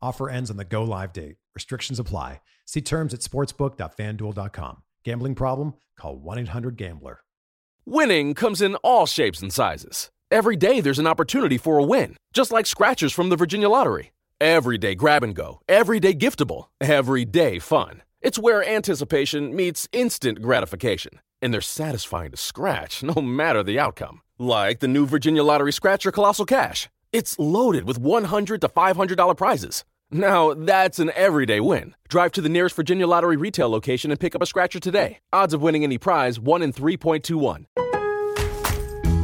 Offer ends on the go live date. Restrictions apply. See terms at sportsbook.fanduel.com. Gambling problem? Call 1 800 Gambler. Winning comes in all shapes and sizes. Every day there's an opportunity for a win, just like scratchers from the Virginia Lottery. Every day grab and go, every day giftable, every day fun. It's where anticipation meets instant gratification, and they're satisfying to scratch no matter the outcome. Like the new Virginia Lottery Scratcher Colossal Cash. It's loaded with 100 to $500 prizes. Now, that's an everyday win. Drive to the nearest Virginia Lottery retail location and pick up a scratcher today. Odds of winning any prize 1 in 3.21.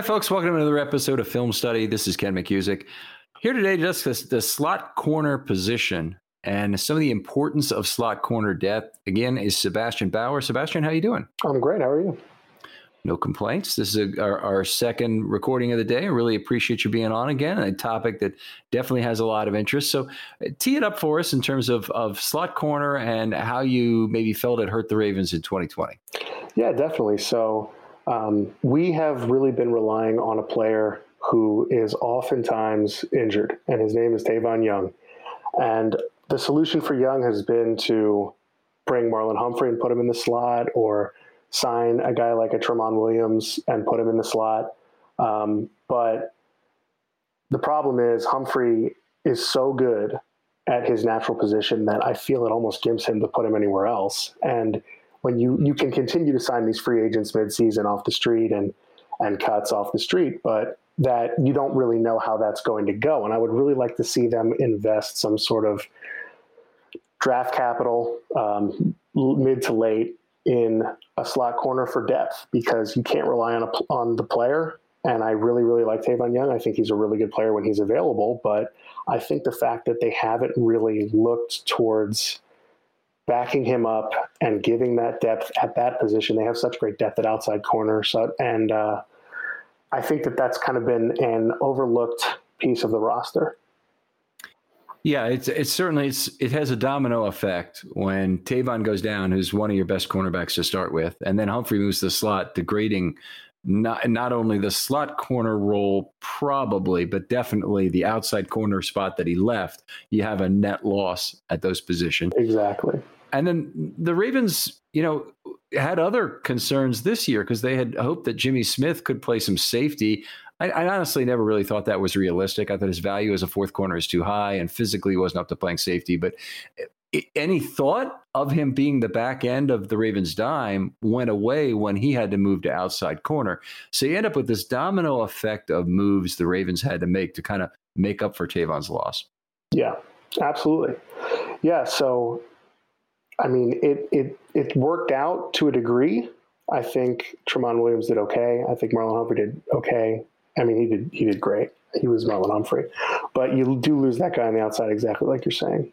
Hi, folks. Welcome to another episode of Film Study. This is Ken McKusick. Here today to discuss the slot corner position and some of the importance of slot corner depth. Again, is Sebastian Bauer. Sebastian, how you doing? I'm great. How are you? No complaints. This is a, our, our, second recording of the day. I really appreciate you being on again. A topic that definitely has a lot of interest. So, uh, tee it up for us in terms of, of slot corner and how you maybe felt it hurt the Ravens in 2020. Yeah, definitely. So, um, we have really been relying on a player who is oftentimes injured, and his name is Tavon Young. And the solution for Young has been to bring Marlon Humphrey and put him in the slot, or sign a guy like a Tramon Williams and put him in the slot. Um, but the problem is Humphrey is so good at his natural position that I feel it almost gives him to put him anywhere else. And when you you can continue to sign these free agents midseason off the street and and cuts off the street, but that you don't really know how that's going to go. And I would really like to see them invest some sort of draft capital um, mid to late in a slot corner for depth because you can't rely on a, on the player. And I really, really like Tavon Young. I think he's a really good player when he's available. But I think the fact that they haven't really looked towards backing him up and giving that depth at that position. They have such great depth at outside corner. So, and uh, I think that that's kind of been an overlooked piece of the roster. Yeah, it's it's certainly it's it has a domino effect when Tavon goes down, who's one of your best cornerbacks to start with, and then Humphrey moves to the slot, degrading not not only the slot corner role probably, but definitely the outside corner spot that he left. You have a net loss at those positions. Exactly. And then the Ravens, you know, had other concerns this year because they had hoped that Jimmy Smith could play some safety. I, I, honestly never really thought that was realistic. I thought his value as a fourth corner is too high and physically wasn't up to playing safety. But eh, any thought of him being the back end of the Ravens' dime went away when he had to move to outside corner. So you end up with this domino effect of moves the Ravens had to make to kind of make up for Tavon's loss. Yeah, absolutely. Yeah. So, I mean, it it it worked out to a degree. I think Tramon Williams did okay. I think Marlon Humphrey did okay. I mean, he did he did great. He was Marlon Humphrey, but you do lose that guy on the outside, exactly like you're saying.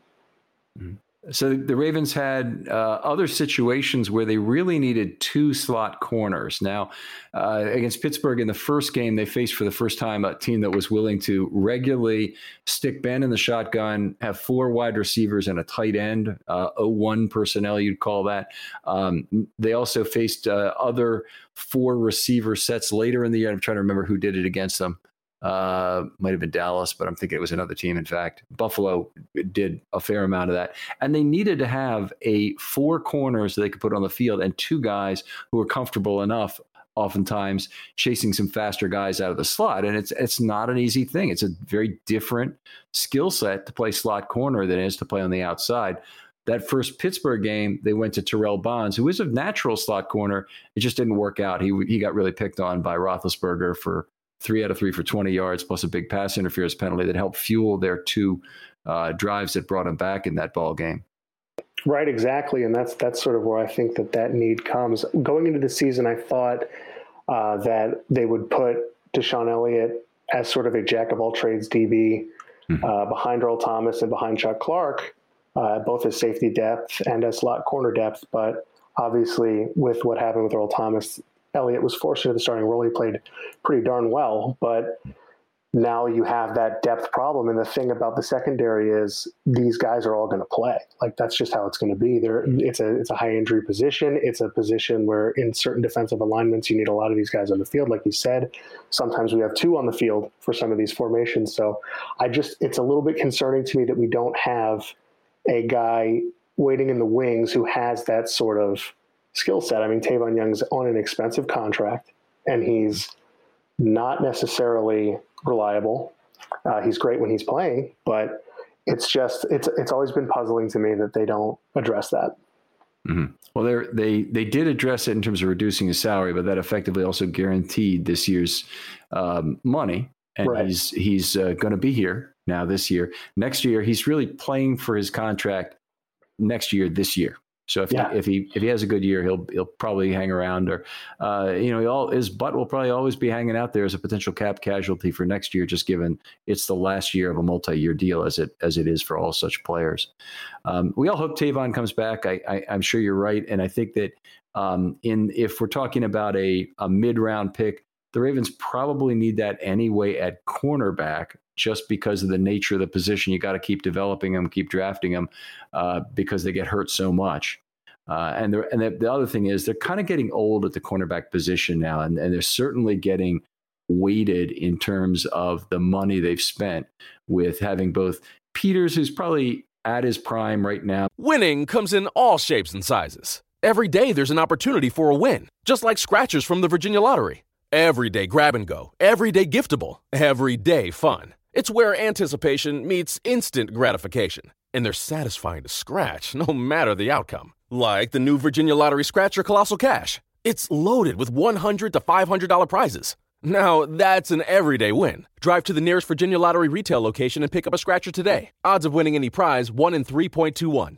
Mm-hmm. So the Ravens had uh, other situations where they really needed two slot corners. Now, uh, against Pittsburgh in the first game, they faced for the first time a team that was willing to regularly stick Ben in the shotgun, have four wide receivers and a tight end, uh, 01 personnel, you'd call that. Um, they also faced uh, other four receiver sets later in the year. I'm trying to remember who did it against them uh, might have been Dallas, but I'm thinking it was another team. In fact, Buffalo did a fair amount of that, and they needed to have a four corners that they could put on the field and two guys who were comfortable enough. Oftentimes, chasing some faster guys out of the slot, and it's it's not an easy thing. It's a very different skill set to play slot corner than it is to play on the outside that first Pittsburgh game, they went to Terrell Bonds, who is a natural slot corner. It just didn't work out. He he got really picked on by Roethlisberger for three out of three for 20 yards, plus a big pass interference penalty that helped fuel their two uh, drives that brought them back in that ball game. Right, exactly, and that's that's sort of where I think that that need comes. Going into the season, I thought uh, that they would put DeShon Elliott as sort of a jack of all trades DB mm-hmm. uh, behind Earl Thomas and behind Chuck Clark, uh, both as safety depth and as slot corner depth. But obviously, with what happened with Earl Thomas, Elliott was forced into the starting role. He played pretty darn well, but now you have that depth problem. And the thing about the secondary is these guys are all going to play. Like that's just how it's going to be. There, it's a it's a high injury position. It's a position where in certain defensive alignments you need a lot of these guys on the field. Like you said, sometimes we have two on the field for some of these formations. So I just it's a little bit concerning to me that we don't have a guy waiting in the wings who has that sort of skill set. I mean, Tavon Young's on an expensive contract, and he's not necessarily reliable. Uh, he's great when he's playing, but it's just it's it's always been puzzling to me that they don't address that. Mm-hmm. Well, they they they did address it in terms of reducing his salary, but that effectively also guaranteed this year's um, money, and right. he's he's uh, going to be here now this year. Next year, he's really playing for his contract next year, this year. So if, yeah. he, if he if he has a good year, he'll he'll probably hang around, or uh, you know, all, his butt will probably always be hanging out there as a potential cap casualty for next year, just given it's the last year of a multi-year deal, as it as it is for all such players. Um, we all hope Tavon comes back. I, I am sure you're right, and I think that um, in if we're talking about a a mid round pick, the Ravens probably need that anyway at cornerback just because of the nature of the position. You got to keep developing them, keep drafting them uh, because they get hurt so much. Uh, and and the, the, other thing is they're kind of getting old at the cornerback position now, and, and they're certainly getting weighted in terms of the money they've spent with having both Peters, who's probably at his prime right now. Winning comes in all shapes and sizes. Every day there's an opportunity for a win, just like scratchers from the Virginia Lottery. Every day grab and go, every day giftable, every day fun. It's where anticipation meets instant gratification, and they're satisfying to scratch no matter the outcome. Like the new Virginia Lottery Scratcher Colossal Cash. It's loaded with $100 to $500 prizes. Now, that's an everyday win. Drive to the nearest Virginia Lottery retail location and pick up a scratcher today. Odds of winning any prize 1 in 3.21.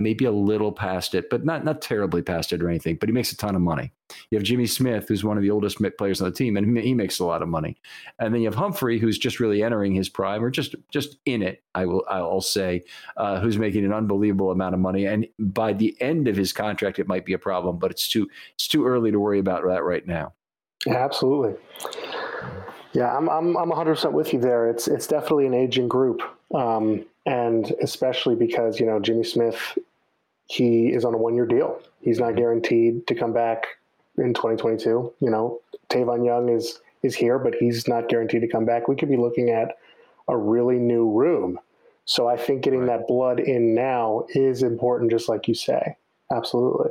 maybe a little past it, but not not terribly past it or anything. But he makes a ton of money. You have Jimmy Smith, who's one of the oldest players on the team, and he makes a lot of money. And then you have Humphrey, who's just really entering his prime, or just just in it. I will I'll say, uh, who's making an unbelievable amount of money. And by the end of his contract, it might be a problem, but it's too it's too early to worry about that right now. Yeah, absolutely. Yeah, I'm I'm I'm 100% with you there. It's it's definitely an aging group. Um, and especially because you know Jimmy Smith he is on a one year deal. He's not guaranteed to come back in 2022. You know, Tavon Young is is here, but he's not guaranteed to come back. We could be looking at a really new room. So I think getting right. that blood in now is important, just like you say. Absolutely.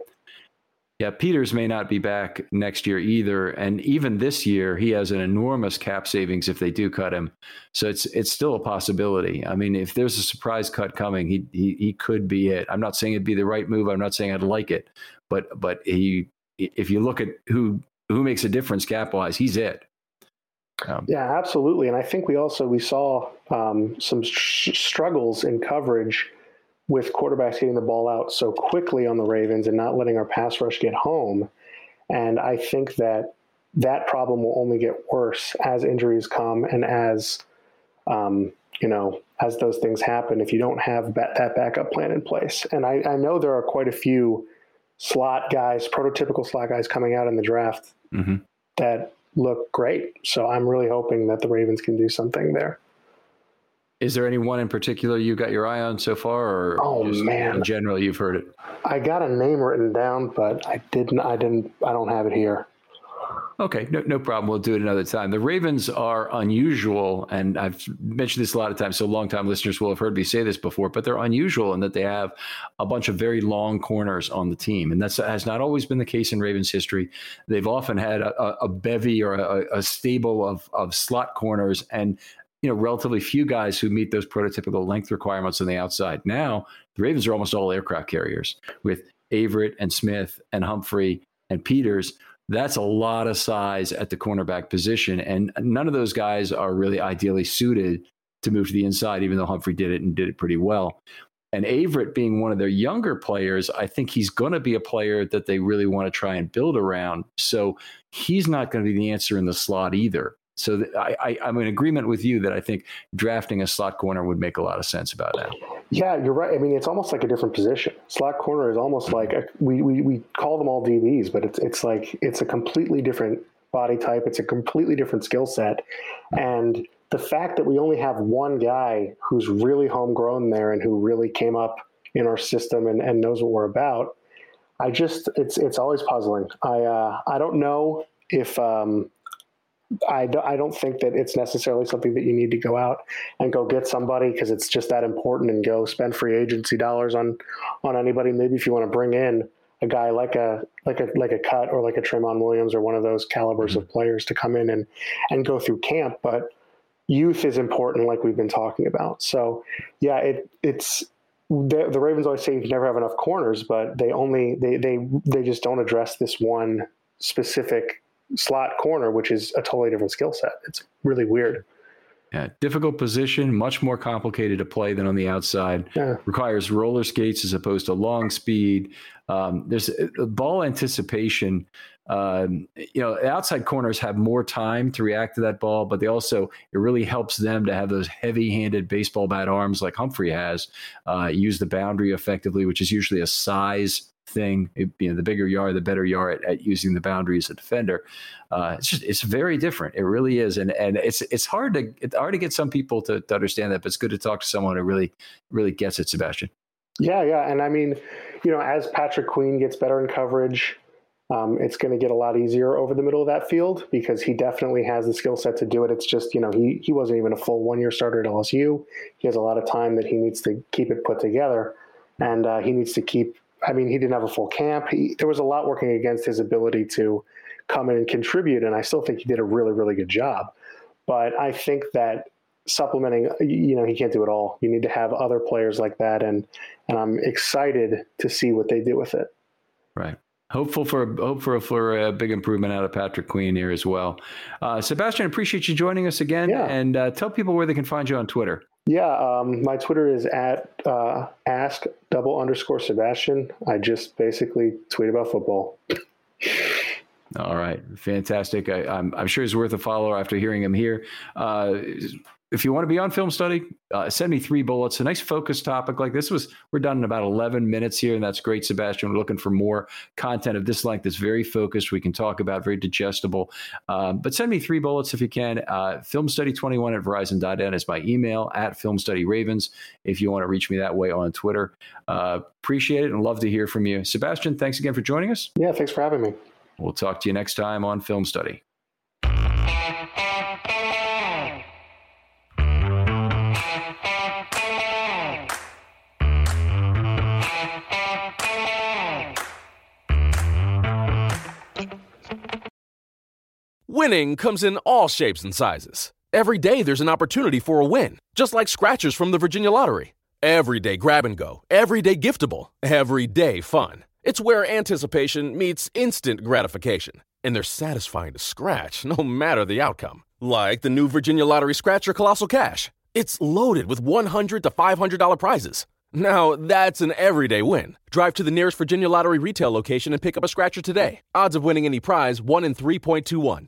Yeah, Peters may not be back next year either, and even this year he has an enormous cap savings if they do cut him. So it's it's still a possibility. I mean, if there's a surprise cut coming, he he, he could be it. I'm not saying it'd be the right move. I'm not saying I'd like it, but but he if you look at who who makes a difference cap wise, he's it. Um, yeah, absolutely. And I think we also we saw um, some sh- struggles in coverage with quarterbacks getting the ball out so quickly on the Ravens and not letting our pass rush get home. And I think that that problem will only get worse as injuries come and as, um, you know, as those things happen if you don't have that backup plan in place. And I, I, know there are quite a few slot guys, prototypical slot guys coming out in the draft mm-hmm. that look great. So I'm really hoping that the Ravens can do something there. Is there anyone in particular you got your eye on so far, or oh man, in general you've heard it? I got a name written down, but I didn't. I didn't. I don't have it here. Okay, no, no problem. We'll do it another time. The Ravens are unusual, and I've mentioned this a lot of times, so long-time listeners will have heard me say this before, but they're unusual in that they have a bunch of very long corners on the team, and that has not always been the case in Ravens history. They've often had a, a bevy or a, a stable of, of slot corners, and you know, relatively few guys who meet those prototypical length requirements on the outside. Now, the Ravens are almost all aircraft carriers with Averett and Smith and Humphrey and Peters. That's a lot of size at the cornerback position. And none of those guys are really ideally suited to move to the inside, even though Humphrey did it and did it pretty well. And Averett being one of their younger players, I think he's going to be a player that they really want to try and build around. So he's not going to be the answer in the slot either. So I, I, am in agreement with you that I think drafting a slot corner would make a lot of sense about that. Yeah, you're right. I mean, it's almost like a different position. Slot corner is almost like a, we, we we call them all DBs, but it's it's like it's a completely different body type. It's a completely different skill set, and the fact that we only have one guy who's really homegrown there and who really came up in our system and, and knows what we're about, I just it's it's always puzzling. I uh, I don't know if um, I, do, I don't think that it's necessarily something that you need to go out and go get somebody because it's just that important and go spend free agency dollars on on anybody. Maybe if you want to bring in a guy like a like a like a cut or like a Tramon Williams or one of those calibers mm-hmm. of players to come in and and go through camp, but youth is important, like we've been talking about. So yeah, it it's the, the Ravens always say you never have enough corners, but they only they they they just don't address this one specific slot corner, which is a totally different skill set. It's really weird. Yeah, difficult position, much more complicated to play than on the outside. Yeah. Requires roller skates as opposed to long speed. Um, there's uh, ball anticipation. Um, you know, outside corners have more time to react to that ball, but they also it really helps them to have those heavy-handed baseball bat arms like Humphrey has. Uh, use the boundary effectively, which is usually a size thing. It, you know, the bigger you are, the better you are at, at using the boundaries as a defender. Uh, it's just it's very different. It really is, and and it's it's hard to it's hard to get some people to, to understand that. But it's good to talk to someone who really really gets it, Sebastian. Yeah, yeah, and I mean, you know, as Patrick Queen gets better in coverage. Um, it's going to get a lot easier over the middle of that field because he definitely has the skill set to do it. It's just, you know, he, he wasn't even a full one year starter at LSU. He has a lot of time that he needs to keep it put together and uh, he needs to keep I mean, he didn't have a full camp. He, there was a lot working against his ability to come in and contribute, and I still think he did a really, really good job. But I think that supplementing, you know, he can't do it all. You need to have other players like that, and and I'm excited to see what they do with it. Right. Hopeful for hope for for a big improvement out of Patrick Queen here as well. Uh, Sebastian, appreciate you joining us again, yeah. and uh, tell people where they can find you on Twitter. Yeah, um, my Twitter is at uh, ask double underscore Sebastian. I just basically tweet about football. All right, fantastic. I, am sure he's worth a follow after hearing him here. Uh, if you want to be on film study, uh, send me three bullets. A nice focus topic like this was we're done in about 11 minutes here, and that's great, Sebastian. We're looking for more content of this length that's very focused. We can talk about very digestible. Um, but send me three bullets if you can. Uh, filmstudy21 at verizon.net is my email at filmstudyravens if you want to reach me that way on Twitter. Uh, appreciate it and love to hear from you. Sebastian, thanks again for joining us. Yeah, thanks for having me. We'll talk to you next time on Film Study. Winning comes in all shapes and sizes. Every day there's an opportunity for a win, just like scratchers from the Virginia Lottery. Everyday grab and go, everyday giftable, everyday fun. It's where anticipation meets instant gratification, and they're satisfying to scratch no matter the outcome. Like the new Virginia Lottery Scratcher Colossal Cash. It's loaded with $100 to $500 prizes. Now, that's an everyday win. Drive to the nearest Virginia Lottery retail location and pick up a scratcher today. Odds of winning any prize 1 in 3.21.